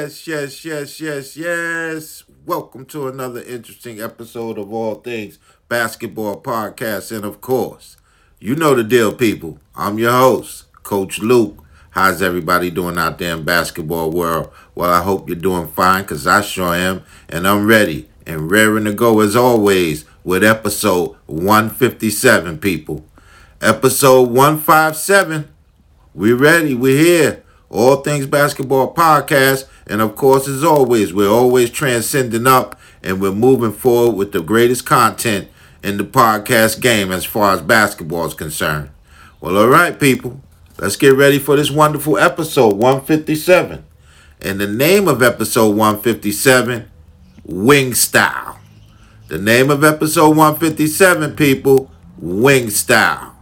Yes, yes, yes, yes, yes. Welcome to another interesting episode of All Things Basketball Podcast. And of course, you know the deal, people. I'm your host, Coach Luke. How's everybody doing out there in basketball world? Well, I hope you're doing fine because I sure am. And I'm ready and raring to go as always with episode 157, people. Episode 157. We're ready. We're here. All Things Basketball Podcast. And of course, as always, we're always transcending up and we're moving forward with the greatest content in the podcast game as far as basketball is concerned. Well, all right, people. Let's get ready for this wonderful episode 157. And the name of episode 157, Wing Style. The name of episode 157, people, Wing Style.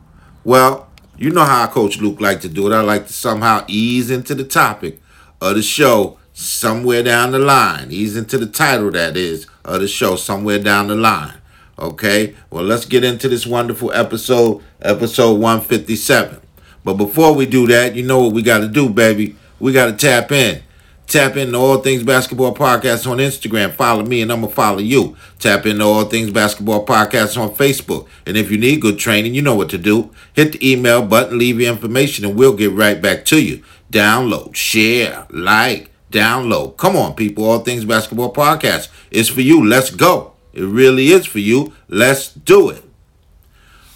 Well, you know how Coach Luke like to do it. I like to somehow ease into the topic of the show somewhere down the line. Ease into the title, that is, of the show somewhere down the line. Okay? Well, let's get into this wonderful episode, episode 157. But before we do that, you know what we got to do, baby? We got to tap in. Tap into All Things Basketball Podcast on Instagram. Follow me and I'm going to follow you. Tap into All Things Basketball Podcast on Facebook. And if you need good training, you know what to do. Hit the email button, leave your information, and we'll get right back to you. Download, share, like, download. Come on, people. All Things Basketball Podcast. It's for you. Let's go. It really is for you. Let's do it.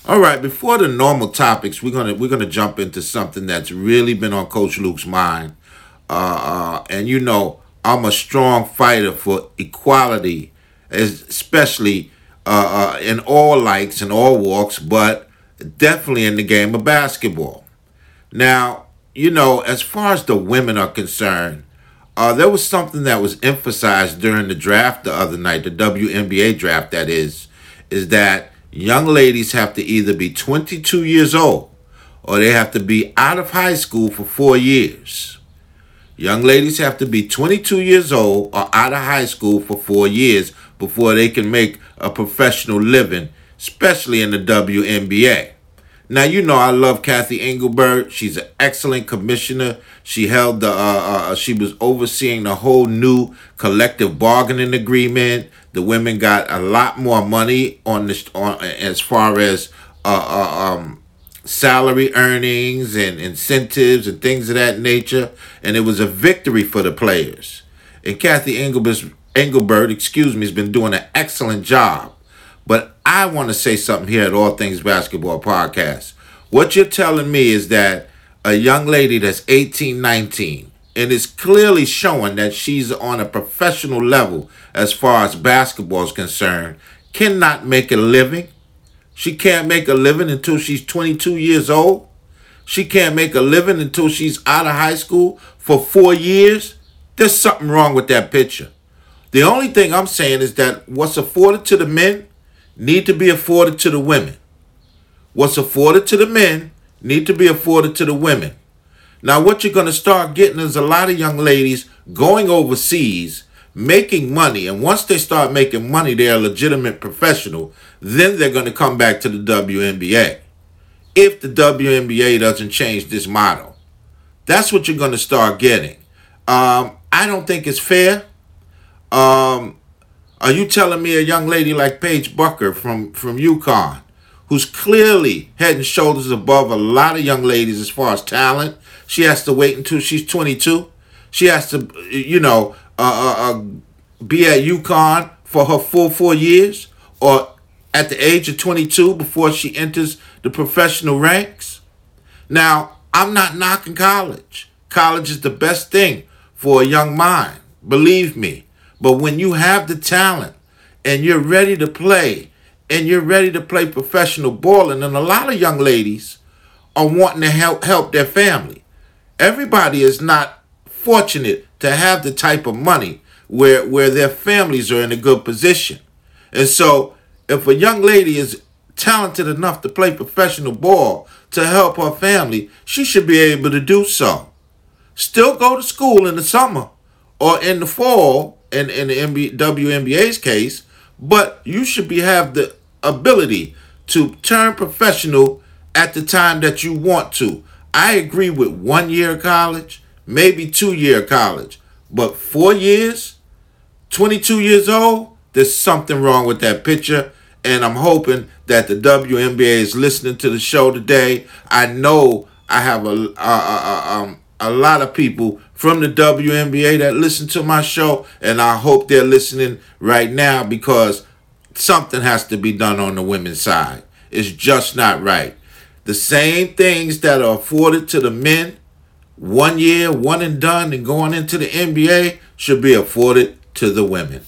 All right, before the normal topics, we're gonna we're gonna jump into something that's really been on Coach Luke's mind uh, and you know, I'm a strong fighter for equality, especially uh, uh, in all likes and all walks, but definitely in the game of basketball. Now, you know, as far as the women are concerned, uh, there was something that was emphasized during the draft the other night, the WNBA draft, that is, is that young ladies have to either be 22 years old or they have to be out of high school for four years. Young ladies have to be 22 years old or out of high school for four years before they can make a professional living, especially in the WNBA. Now, you know, I love Cathy Engelbert. She's an excellent commissioner. She held the, uh, uh, she was overseeing the whole new collective bargaining agreement. The women got a lot more money on this, on as far as uh, uh um, salary earnings and incentives and things of that nature. And it was a victory for the players. And Cathy Engelbert, excuse me, has been doing an excellent job. But I want to say something here at All Things Basketball Podcast. What you're telling me is that a young lady that's 18, 19, and is clearly showing that she's on a professional level as far as basketball is concerned, cannot make a living she can't make a living until she's 22 years old. She can't make a living until she's out of high school for four years. There's something wrong with that picture. The only thing I'm saying is that what's afforded to the men need to be afforded to the women. What's afforded to the men need to be afforded to the women. Now, what you're going to start getting is a lot of young ladies going overseas making money. And once they start making money, they're a legitimate professional. Then they're going to come back to the WNBA. If the WNBA doesn't change this model, that's what you're going to start getting. Um, I don't think it's fair. Um, are you telling me a young lady like Paige Bueckers from, from UConn, who's clearly head and shoulders above a lot of young ladies as far as talent, she has to wait until she's 22? She has to, you know, uh, uh, uh, be at UConn for her full four years or at the age of 22 before she enters the professional ranks. Now, I'm not knocking college. College is the best thing for a young mind, believe me. But when you have the talent and you're ready to play and you're ready to play professional ball, and a lot of young ladies are wanting to help help their family. Everybody is not fortunate to have the type of money where where their families are in a good position. And so if a young lady is talented enough to play professional ball to help her family, she should be able to do so. Still go to school in the summer or in the fall in, in the NBA, WNBA's case, but you should be have the ability to turn professional at the time that you want to. I agree with one year college, maybe two year college. But four years, 22 years old, there's something wrong with that picture. And I'm hoping that the WNBA is listening to the show today. I know I have a, a, a, um, a lot of people from the WNBA that listen to my show, and I hope they're listening right now because something has to be done on the women's side. It's just not right. The same things that are afforded to the men, one year, one and done, and going into the NBA, should be afforded to the women.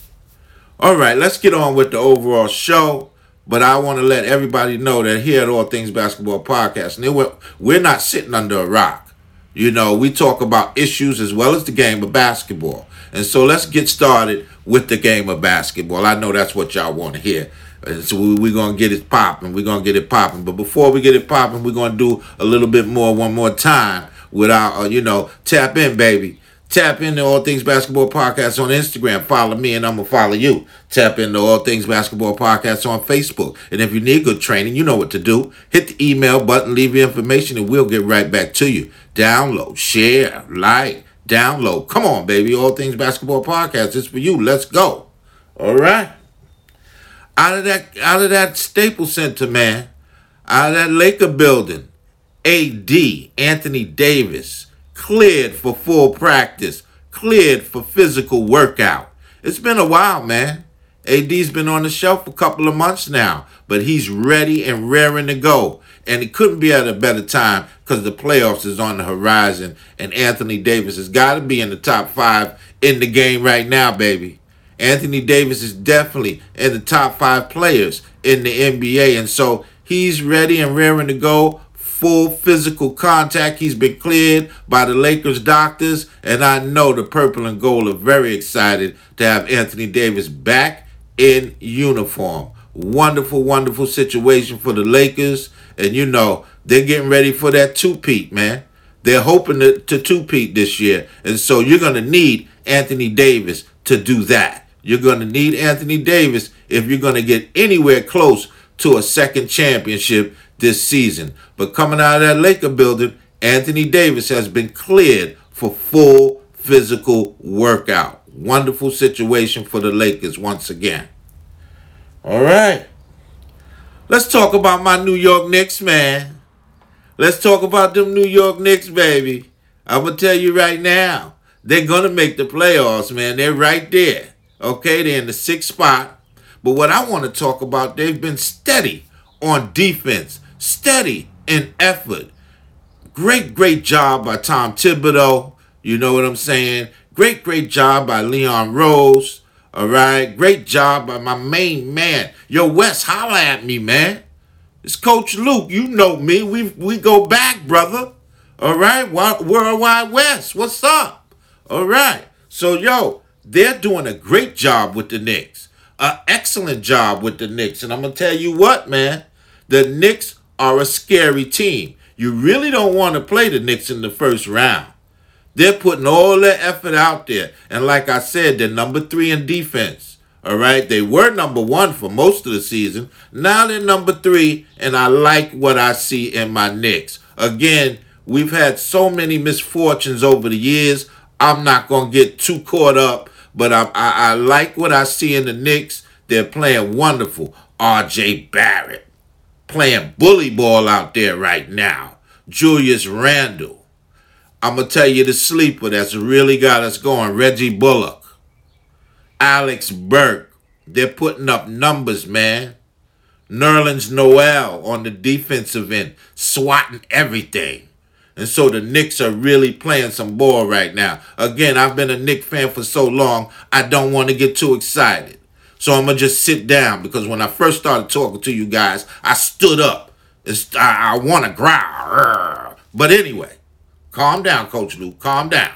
All right, let's get on with the overall show. But I want to let everybody know that here at All Things Basketball Podcast, and we're not sitting under a rock. You know, we talk about issues as well as the game of basketball. And so let's get started with the game of basketball. I know that's what y'all want to hear. And So we're going to get it popping. We're going to get it popping. But before we get it popping, we're going to do a little bit more one more time without, uh, you know, tap in, baby. Tap into All Things Basketball Podcast on Instagram. Follow me and I'm going to follow you. Tap into All Things Basketball Podcast on Facebook. And if you need good training, you know what to do. Hit the email button, leave your information, and we'll get right back to you. Download, share, like, download. Come on, baby. All Things Basketball Podcast. It's for you. Let's go. All right. Out of that, out of that Staples Center, man. Out of that Laker building. AD, Anthony Davis cleared for full practice, cleared for physical workout. It's been a while, man. AD's been on the shelf a couple of months now, but he's ready and raring to go. And it couldn't be at a better time because the playoffs is on the horizon, and Anthony Davis has got to be in the top five in the game right now, baby. Anthony Davis is definitely in the top five players in the NBA, and so he's ready and raring to go full physical contact. He's been cleared by the Lakers doctors, and I know the purple and gold are very excited to have Anthony Davis back in uniform. Wonderful, wonderful situation for the Lakers, and you know they're getting ready for that two-peat, man. They're hoping to, to two-peat this year, and so you're gonna need Anthony Davis to do that. You're gonna need Anthony Davis if you're gonna get anywhere close to a second championship this season. But coming out of that Laker building, Anthony Davis has been cleared for full physical workout. Wonderful situation for the Lakers once again. All right. Let's talk about my New York Knicks, man. Let's talk about them New York Knicks, baby. I'm going to tell you right now, they're going to make the playoffs, man. They're right there. Okay, they're in the sixth spot. But what I want to talk about, they've been steady on defense steady and effort. Great, great job by Tom Thibodeau. You know what I'm saying? Great, great job by Leon Rose. All right. Great job by my main man. Yo, Wes, holla at me, man. It's Coach Luke. You know me. We we go back, brother. All right. World Wide Wes. What's up? All right. So, yo, they're doing a great job with the Knicks. An excellent job with the Knicks. And I'm going to tell you what, man. The Knicks are a scary team. You really don't want to play the Knicks in the first round. They're putting all their effort out there. And like I said, they're number three in defense. All right. They were number one for most of the season. Now they're number three. And I like what I see in my Knicks. Again, we've had so many misfortunes over the years. I'm not going to get too caught up. But I, I, I like what I see in the Knicks. They're playing wonderful. RJ Barrett playing bully ball out there right now. Julius Randle. I'm going to tell you the sleeper that's really got us going. Reggie Bullock. Alec Burks. They're putting up numbers, man. Nerlens Noel on the defensive end, swatting everything. And so the Knicks are really playing some ball right now. Again, I've been a Knicks fan for so long, I don't want to get too excited. So I'm gonna just sit down because when I first started talking to you guys, I stood up. It's, I, I want to growl. But anyway, calm down, Coach Luke. Calm down.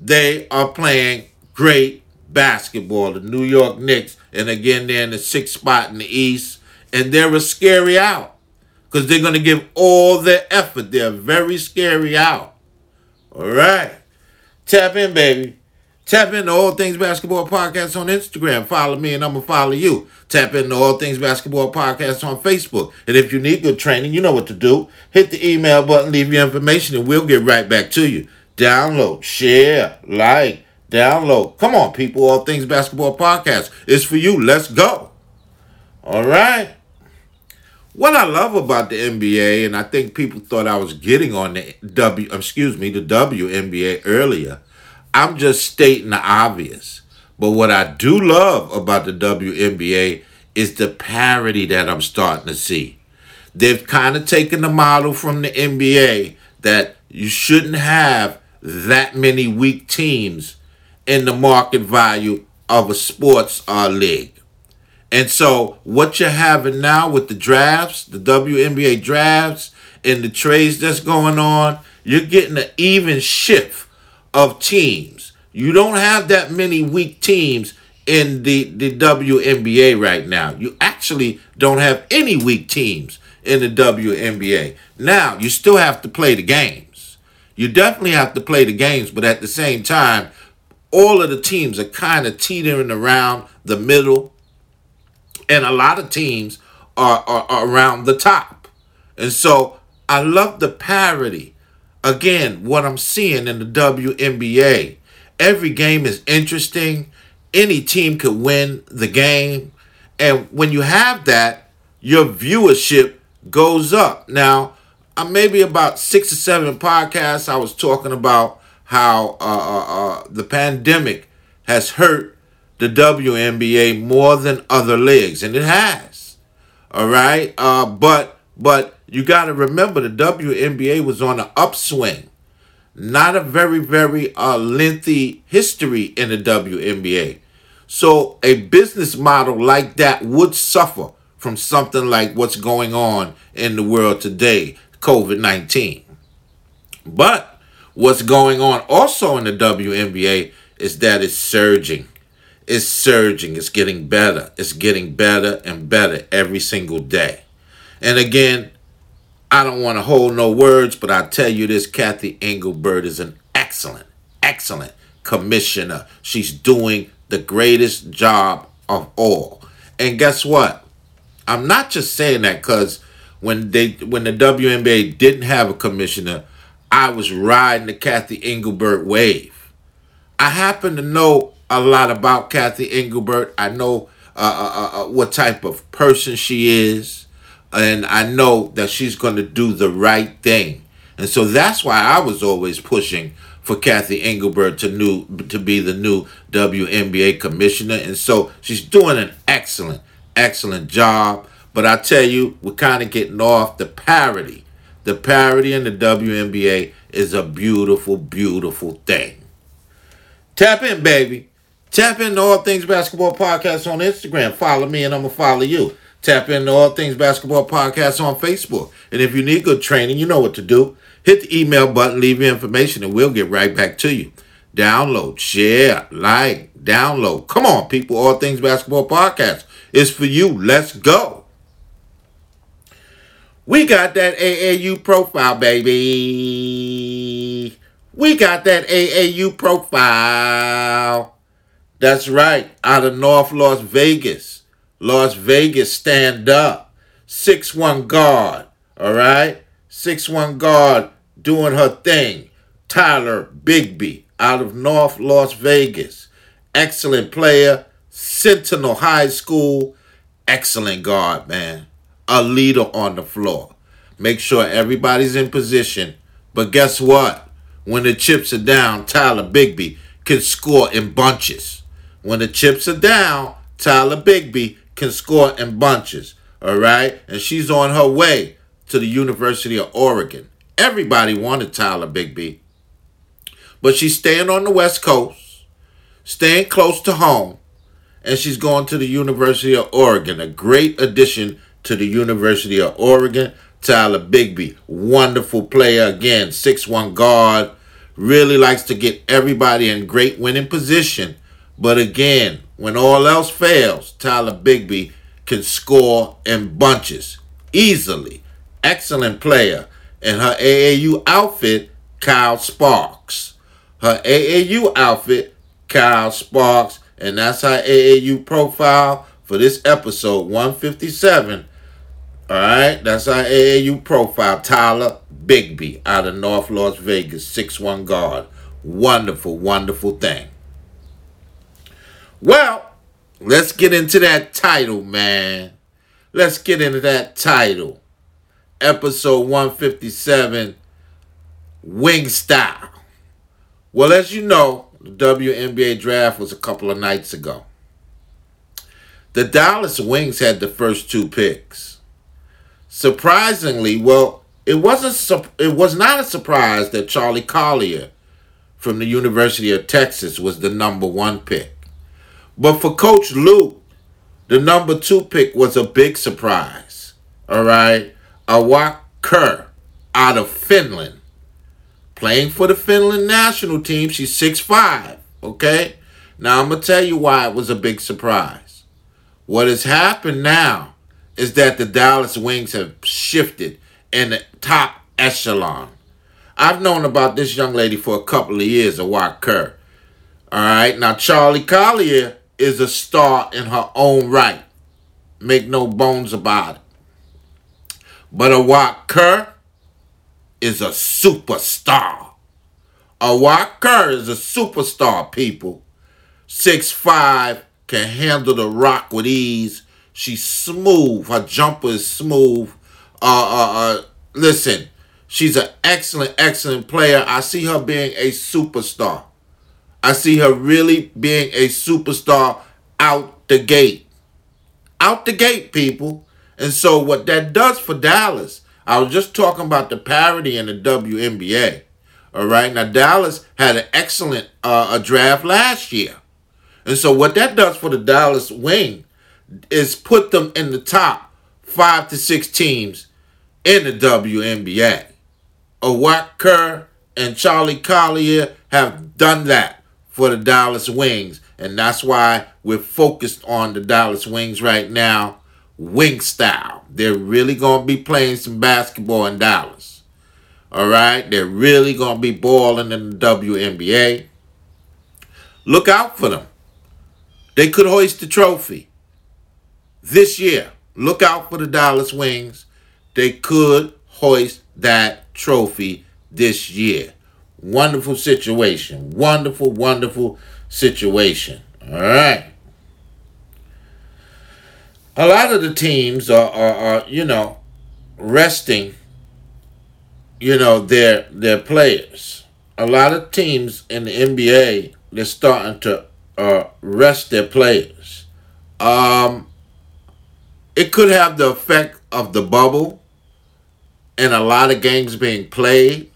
They are playing great basketball. The New York Knicks, and again, they're in the sixth spot in the East, and they're a scary out because they're going to give all their effort. They're very scary out. All right. Tap in, baby. Tap into All Things Basketball Podcast on Instagram. Follow me and I'm going to follow you. Tap into All Things Basketball Podcast on Facebook. And if you need good training, you know what to do. Hit the email button, leave your information, and we'll get right back to you. Download, share, like, Download. Come on, people. All Things Basketball Podcast. It's for you. Let's go. All right. What I love about the NBA, and I think people thought I was getting on the W, excuse me, the WNBA earlier. I'm just stating the obvious. But what I do love about the WNBA is the parity that I'm starting to see. They've kind of taken the model from the NBA that you shouldn't have that many weak teams in the market value of a sports league. And so, what you're having now with the drafts, the WNBA drafts, and the trades that's going on, you're getting an even shift of teams. You don't have that many weak teams in the, the WNBA right now. You actually don't have any weak teams in the WNBA. Now, you still have to play the games. You definitely have to play the games, but at the same time, all of the teams are kind of teetering around the middle, and a lot of teams are, are, are around the top. And so I love the parity. Again, what I'm seeing in the WNBA, every game is interesting. Any team could win the game. And when you have that, your viewership goes up. Now, maybe about six or seven podcasts, I was talking about how uh, uh, uh, the pandemic has hurt the WNBA more than other leagues, and it has. All right, uh, but but you got to remember the WNBA was on an upswing, not a very very uh, lengthy history in the WNBA. So a business model like that would suffer from something like what's going on in the world today, COVID 19. But what's going on also in the WNBA is that it's surging. It's surging. It's getting better. It's getting better and better every single day. And again, I don't want to hold no words, but I tell you this Cathy Engelbert is an excellent, excellent commissioner. She's doing the greatest job of all. And guess what? I'm not just saying that because when they when the WNBA didn't have a commissioner, I was riding the Cathy Engelbert wave. I happen to know a lot about Cathy Engelbert. I know uh, uh, uh, uh, what type of person she is, and I know that she's going to do the right thing. And so that's why I was always pushing for Cathy Engelbert to new to be the new WNBA commissioner. And so she's doing an excellent, excellent job. But I tell you, we're kind of getting off the parity. The parity in the WNBA is a beautiful, beautiful thing. Tap in, baby. Tap into All Things Basketball Podcast on Instagram. Follow me and I'm going to follow you. Tap into All Things Basketball Podcast on Facebook. And if you need good training, you know what to do. Hit the email button, leave your information, and we'll get right back to you. Download, share, like, download. Come on, people. All Things Basketball Podcast is for you. Let's go. We got that AAU profile, baby. We got that AAU profile. That's right, out of North Las Vegas. Las Vegas, stand up. 6 1 guard, all right? 6 1 guard doing her thing. Tyler Bigby out of North Las Vegas. Excellent player. Centennial High School. Excellent guard, man a leader on the floor. Make sure everybody's in position. But guess what? When the chips are down, Tyler Bigby can score in bunches. When the chips are down, Tyler Bigby can score in bunches. All right? And she's on her way to the University of Oregon. Everybody wanted Tyler Bigby. But she's staying on the West Coast, staying close to home, and she's going to the University of Oregon. A great addition to the University of Oregon. Tyler Bigby, wonderful player again, six-one guard, really likes to get everybody in great winning position. But again, when all else fails, Tyler Bigby can score in bunches easily. Excellent player. And her AAU outfit, Cal Sparks. Her AAU outfit, Cal Sparks. And that's her AAU profile for this episode 157 all right, that's our AAU profile. Tyler Bigby out of North Las Vegas, six one guard. Wonderful, wonderful thing. Well, let's get into that title, man. Let's get into that title. Episode 157 Wing Style. Well, as you know, the WNBA draft was a couple of nights ago. The Dallas Wings had the first two picks. Surprisingly, well, it wasn't it was not a surprise that Charli Collier from the University of Texas was the number 1 pick. But for Coach Luke, the number two pick was a big surprise. All right. Awak Kuier out of Finland. Playing for the Finland national team. She's six five. Okay. Now I'm going to tell you why it was a big surprise. What has happened now is that the Dallas Wings have shifted in the top echelon. I've known about this young lady for a couple of years, Awak Kuier. All right. Now, Charli Collier is a star in her own right. Make no bones about it. But Awak Kuier is a superstar. Awak Kuier is a superstar, people. Six five, can handle the rock with ease. She's smooth. Her jumper is smooth. Uh, uh, uh, listen, she's an excellent, excellent player. I see her being a superstar. I see her really being a superstar out the gate. Out the gate, people. And so what that does for Dallas, I was just talking about the parity in the WNBA. All right. Now Dallas had an excellent uh, a draft last year. And so what that does for the Dallas wing is put them in the top five to six teams in the WNBA. Awak Kuier and Charli Collier have done that for the Dallas Wings. And that's why we're focused on the Dallas Wings right now. Wing style. They're really going to be playing some basketball in Dallas. All right? They're really going to be balling in the WNBA. Look out for them. They could hoist the trophy this year. Look out for the Dallas Wings. They could hoist that trophy this year. Wonderful situation. Wonderful, wonderful situation. All right. A lot of the teams are, are, are you know, resting, you know, their their players. A lot of teams in the NBA, they're starting to uh, rest their players. Um, it could have the effect of the bubble and a lot of games being played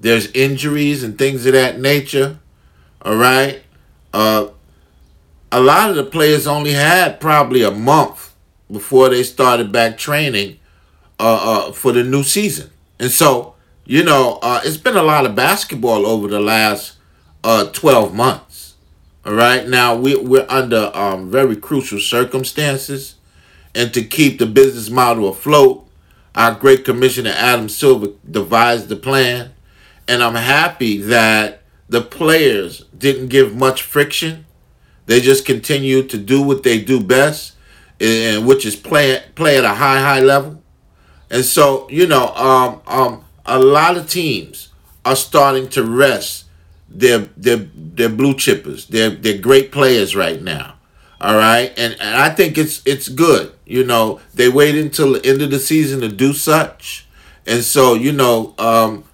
there's injuries and things of that nature. All right. Uh, a lot of the players only had probably a month before they started back training uh, uh, for the new season. And so, you know, uh, it's been a lot of basketball over the last uh, 12 months. All right. Now, we, we're under um, very crucial circumstances. And to keep the business model afloat, our great commissioner Adam Silver devised the plan and I'm happy that the players didn't give much friction. They just continued to do what they do best, and which is play play at a high high level. And so, you know, um, um, a lot of teams are starting to rest their their their blue chippers. They're they're great players right now. All right, and, and I think it's it's good. You know, they wait until the end of the season to do such, and so you know, um,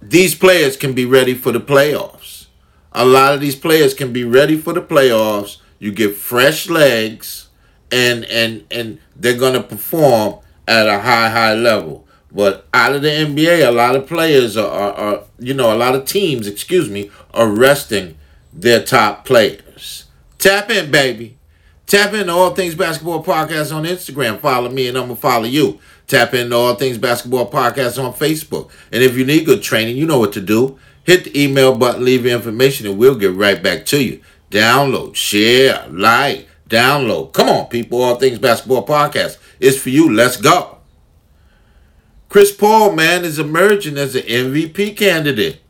these players can be ready for the playoffs. A lot of these players can be ready for the playoffs. You get fresh legs and and and they're going to perform at a high high level. But out of the NBA, a lot of players are, are, are you know, a lot of teams, excuse me, are resting their top players. Tap in, baby. Tap in to All Things Basketball Podcast on Instagram. Follow me and I'm going to follow you. Tap into All Things Basketball Podcast on Facebook. And if you need good training, you know what to do. Hit the email button, leave your information, and we'll get right back to you. Download, share, like, download. Come on, people. All Things Basketball Podcast is for you. Let's go. Chris Paul, man, is emerging as an MVP candidate.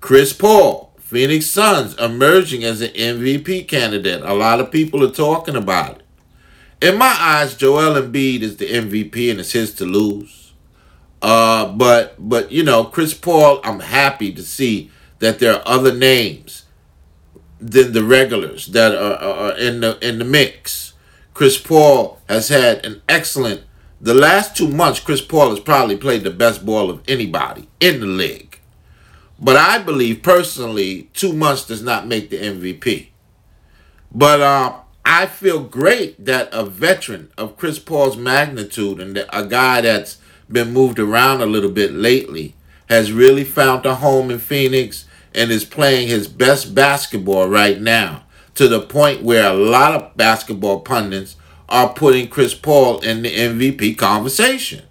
Chris Paul, Phoenix Suns, emerging as an MVP candidate. A lot of people are talking about it. In my eyes, Joel Embiid is the MVP and it's his to lose. Uh, but but you know, Chris Paul, I'm happy to see that there are other names than the regulars that are, are in the in the mix. Chris Paul has had an excellent. The last two months, Chris Paul has probably played the best ball of anybody in the league. But I believe personally, two months does not make the MVP. But uh, I feel great that a veteran of Chris Paul's magnitude and a guy that's been moved around a little bit lately has really found a home in Phoenix and is playing his best basketball right now to the point where a lot of basketball pundits are putting Chris Paul in the MVP conversation.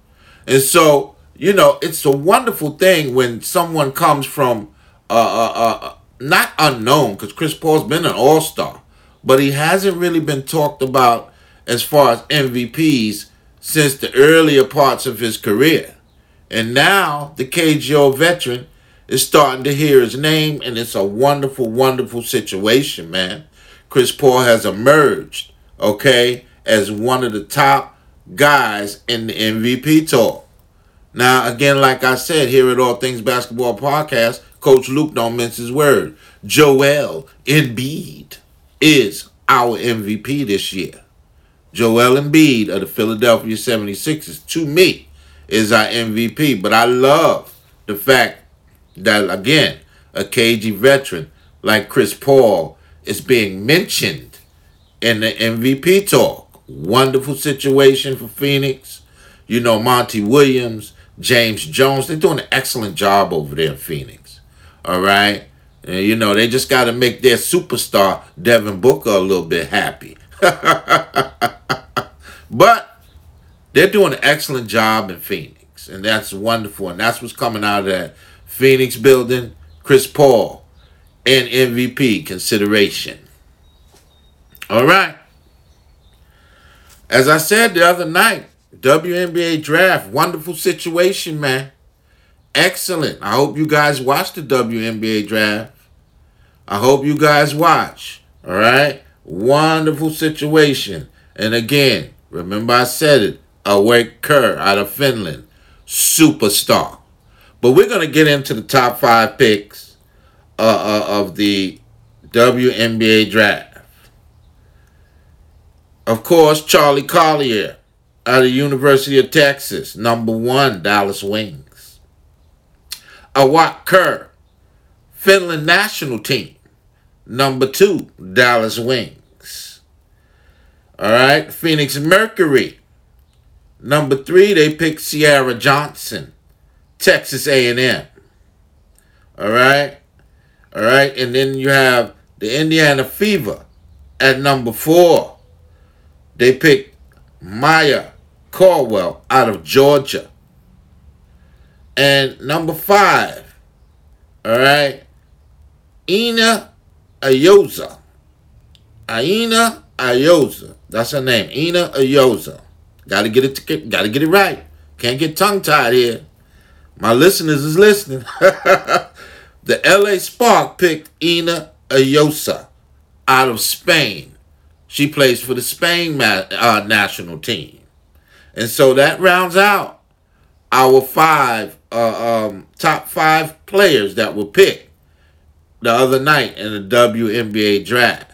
And so, you know, it's a wonderful thing when someone comes from uh, uh, uh not unknown because Chris Paul's been an all-star, but he hasn't really been talked about as far as MVPs since the earlier parts of his career. And now the KGO veteran is starting to hear his name, and it's a wonderful, wonderful situation, man. Chris Paul has emerged, okay, as one of the top guys in the MVP talk. Now, again, like I said, here at All Things Basketball Podcast, Coach Luke don't mince his word. Joel Embiid is our MVP this year. Joel Embiid of the Philadelphia 76ers, to me, is our MVP. But I love the fact that again, a KG veteran like Chris Paul is being mentioned in the MVP talk. Wonderful situation for Phoenix. You know, Monty Williams, James Jones, they're doing an excellent job over there in Phoenix. All right. And, you know, they just got to make their superstar, Devin Booker, a little bit happy. but they're doing an excellent job in Phoenix. And that's wonderful. And that's what's coming out of that Phoenix building, Chris Paul, and MVP consideration. All right. As I said the other night, WNBA draft, wonderful situation, man. Excellent. I hope you guys watch the WNBA draft. I hope you guys watch. All right. Wonderful situation. And again, remember I said it. Awak Kuier out of Finland. Superstar. But we're going to get into the top five picks uh, uh, of the WNBA draft. Of course, Charli Collier out of University of Texas, number one, Dallas Wings. Awak Kuier, Finland national team, number two, Dallas Wings. All right, Phoenix Mercury, number three, they picked Sierra Johnson, Texas A&M. All right? All right? And then you have the Indiana Fever at number 4. They picked Maya Caldwell out of Georgia. And number 5. All right? Ina Ayoza. Aina Ayoza. That's her name. Ina Ayoza. Gotta get it gotta get it right. Can't get tongue tied here. My listeners is listening. the LA Spark picked Ina Ayosa out of Spain. She plays for the Spain uh, national team. And so that rounds out our five uh, um, top five players that were picked the other night in the WNBA draft.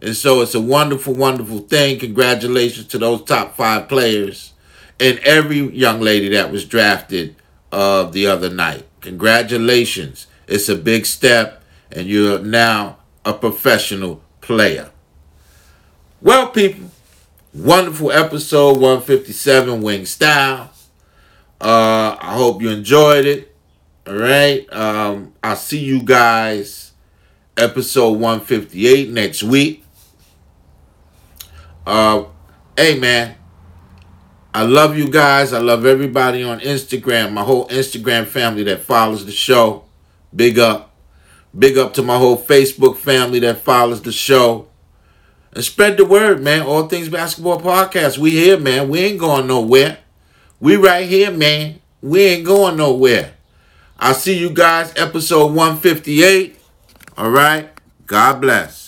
And so it's a wonderful, wonderful thing. Congratulations to those top five players and every young lady that was drafted of the other night. Congratulations. It's a big step, and you're now a professional player. Well, people, wonderful episode 157 Wing Style. Uh, I hope you enjoyed it. All right. Um, I'll see you guys episode 158 next week. Uh, hey, man. I love you guys. I love everybody on Instagram, my whole Instagram family that follows the show. Big up. Big up to my whole Facebook family that follows the show. And spread the word, man. All Things Basketball Podcast. We here, man. We ain't going nowhere. We right here, man. We ain't going nowhere. I'll see you guys episode 158. All right. God bless.